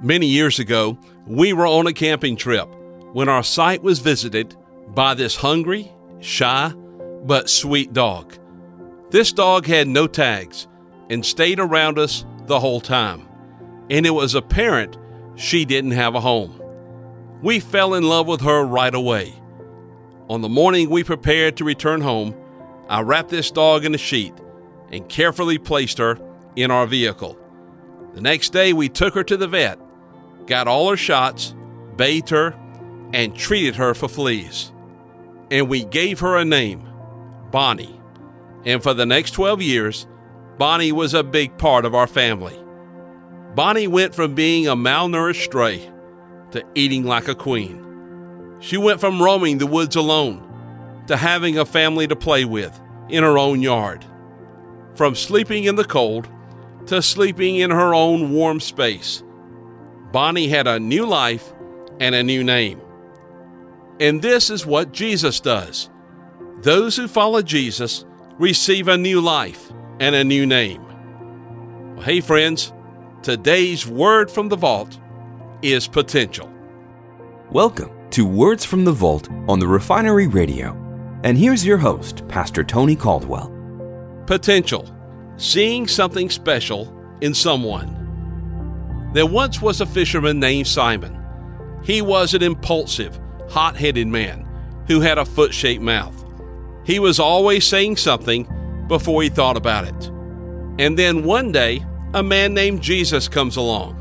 Many years ago, we were on a camping trip when our site was visited by this hungry, shy, but sweet dog. This dog had no tags and stayed around us the whole time, and it was apparent she didn't have a home. We fell in love with her right away. On the morning we prepared to return home, I wrapped this dog in a sheet and carefully placed her in our vehicle. The next day, we took her to the vet got all her shots, bathed her, and treated her for fleas. And we gave her a name, Bonnie. And for the next 12 years, Bonnie was a big part of our family. Bonnie went from being a malnourished stray to eating like a queen. She went from roaming the woods alone to having a family to play with in her own yard. From sleeping in the cold to sleeping in her own warm space Bonnie had a new life and a new name. And this is what Jesus does. Those who follow Jesus receive a new life and a new name. Well, hey, friends, today's word from the vault is potential. Welcome to Words from the Vault on the Refinery Radio. And here's your host, Pastor Tony Caldwell. Potential, seeing something special in someone. There once was a fisherman named Simon. He was an impulsive, hot headed man who had a foot shaped mouth. He was always saying something before he thought about it. And then one day, a man named Jesus comes along.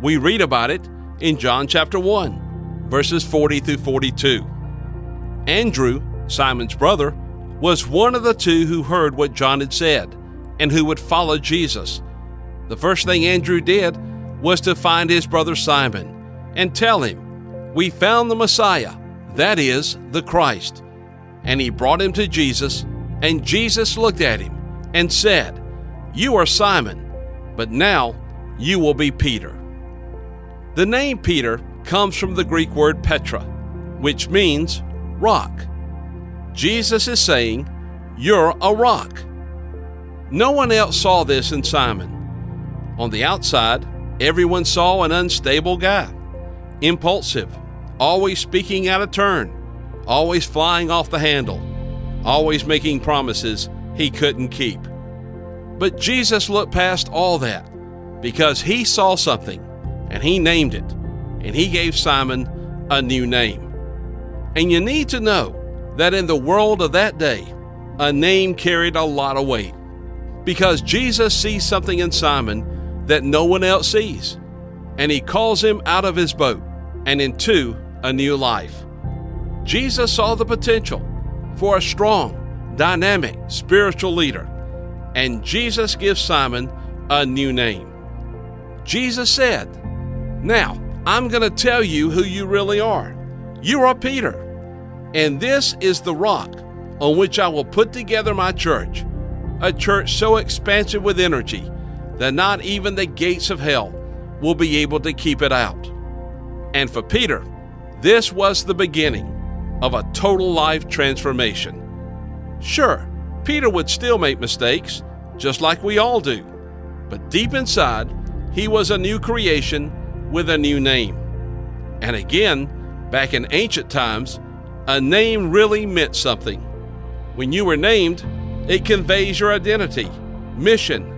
We read about it in John chapter 1, verses 40 through 42. Andrew, Simon's brother, was one of the two who heard what John had said and who would follow Jesus. The first thing Andrew did was to find his brother Simon and tell him, We found the Messiah, that is, the Christ. And he brought him to Jesus, and Jesus looked at him and said, You are Simon, but now you will be Peter. The name Peter comes from the Greek word Petra, which means rock. Jesus is saying, You're a rock. No one else saw this in Simon. On the outside, Everyone saw an unstable guy, impulsive, always speaking out of turn, always flying off the handle, always making promises he couldn't keep. But Jesus looked past all that because he saw something and he named it, and he gave Simon a new name. And you need to know that in the world of that day, a name carried a lot of weight because Jesus sees something in Simon that no one else sees. And he calls him out of his boat and into a new life. Jesus saw the potential for a strong, dynamic spiritual leader, and Jesus gives Simon a new name. Jesus said, Now, I'm going to tell you who you really are. You are Peter, and this is the rock on which I will put together my church, a church so expansive with energy that not even the gates of hell will be able to keep it out. And for Peter, this was the beginning of a total life transformation. Sure, Peter would still make mistakes, just like we all do, but deep inside, he was a new creation with a new name. And again, back in ancient times, a name really meant something. When you were named, it conveys your identity, mission,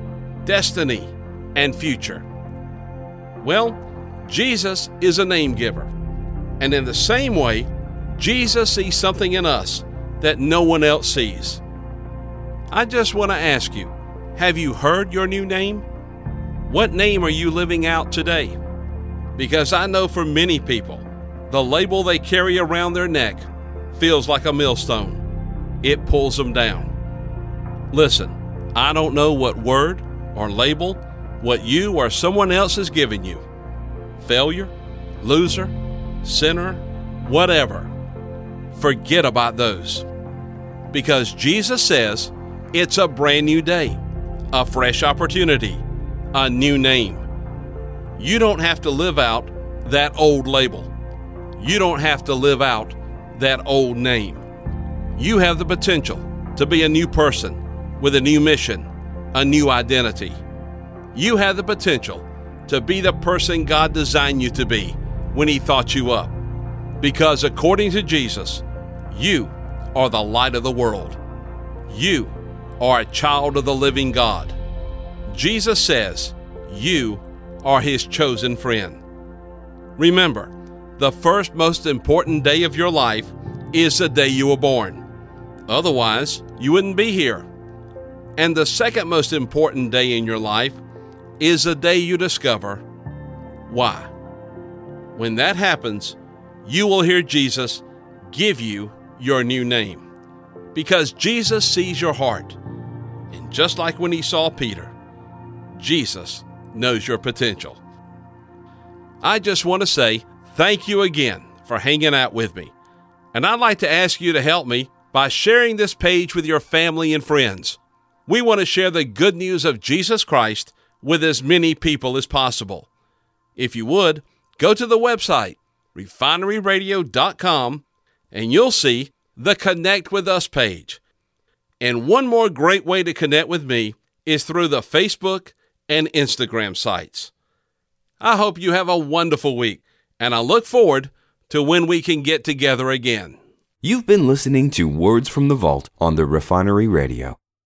destiny, and future. Well, Jesus is a name giver. And in the same way, Jesus sees something in us that no one else sees. I just want to ask you have you heard your new name? What name are you living out today? Because I know for many people, the label they carry around their neck feels like a millstone. It pulls them down. Listen, I don't know what word, or label what you or someone else has given you failure, loser, sinner, whatever. Forget about those. Because Jesus says it's a brand new day, a fresh opportunity, a new name. You don't have to live out that old label. You don't have to live out that old name. You have the potential to be a new person with a new mission a new identity. You have the potential to be the person God designed you to be when He thought you up. Because according to Jesus, you are the light of the world. You are a child of the living God. Jesus says you are His chosen friend. Remember, the first most important day of your life is the day you were born. Otherwise, you wouldn't be here. And the second most important day in your life is the day you discover why. When that happens, you will hear Jesus give you your new name. Because Jesus sees your heart. And just like when he saw Peter, Jesus knows your potential. I just want to say thank you again for hanging out with me. And I'd like to ask you to help me by sharing this page with your family and friends. We want to share the good news of Jesus Christ with as many people as possible. If you would, go to the website, refineryradio.com, and you'll see the Connect with Us page. And one more great way to connect with me is through the Facebook and Instagram sites. I hope you have a wonderful week, and I look forward to when we can get together again. You've been listening to Words from the Vault on the Refinery Radio.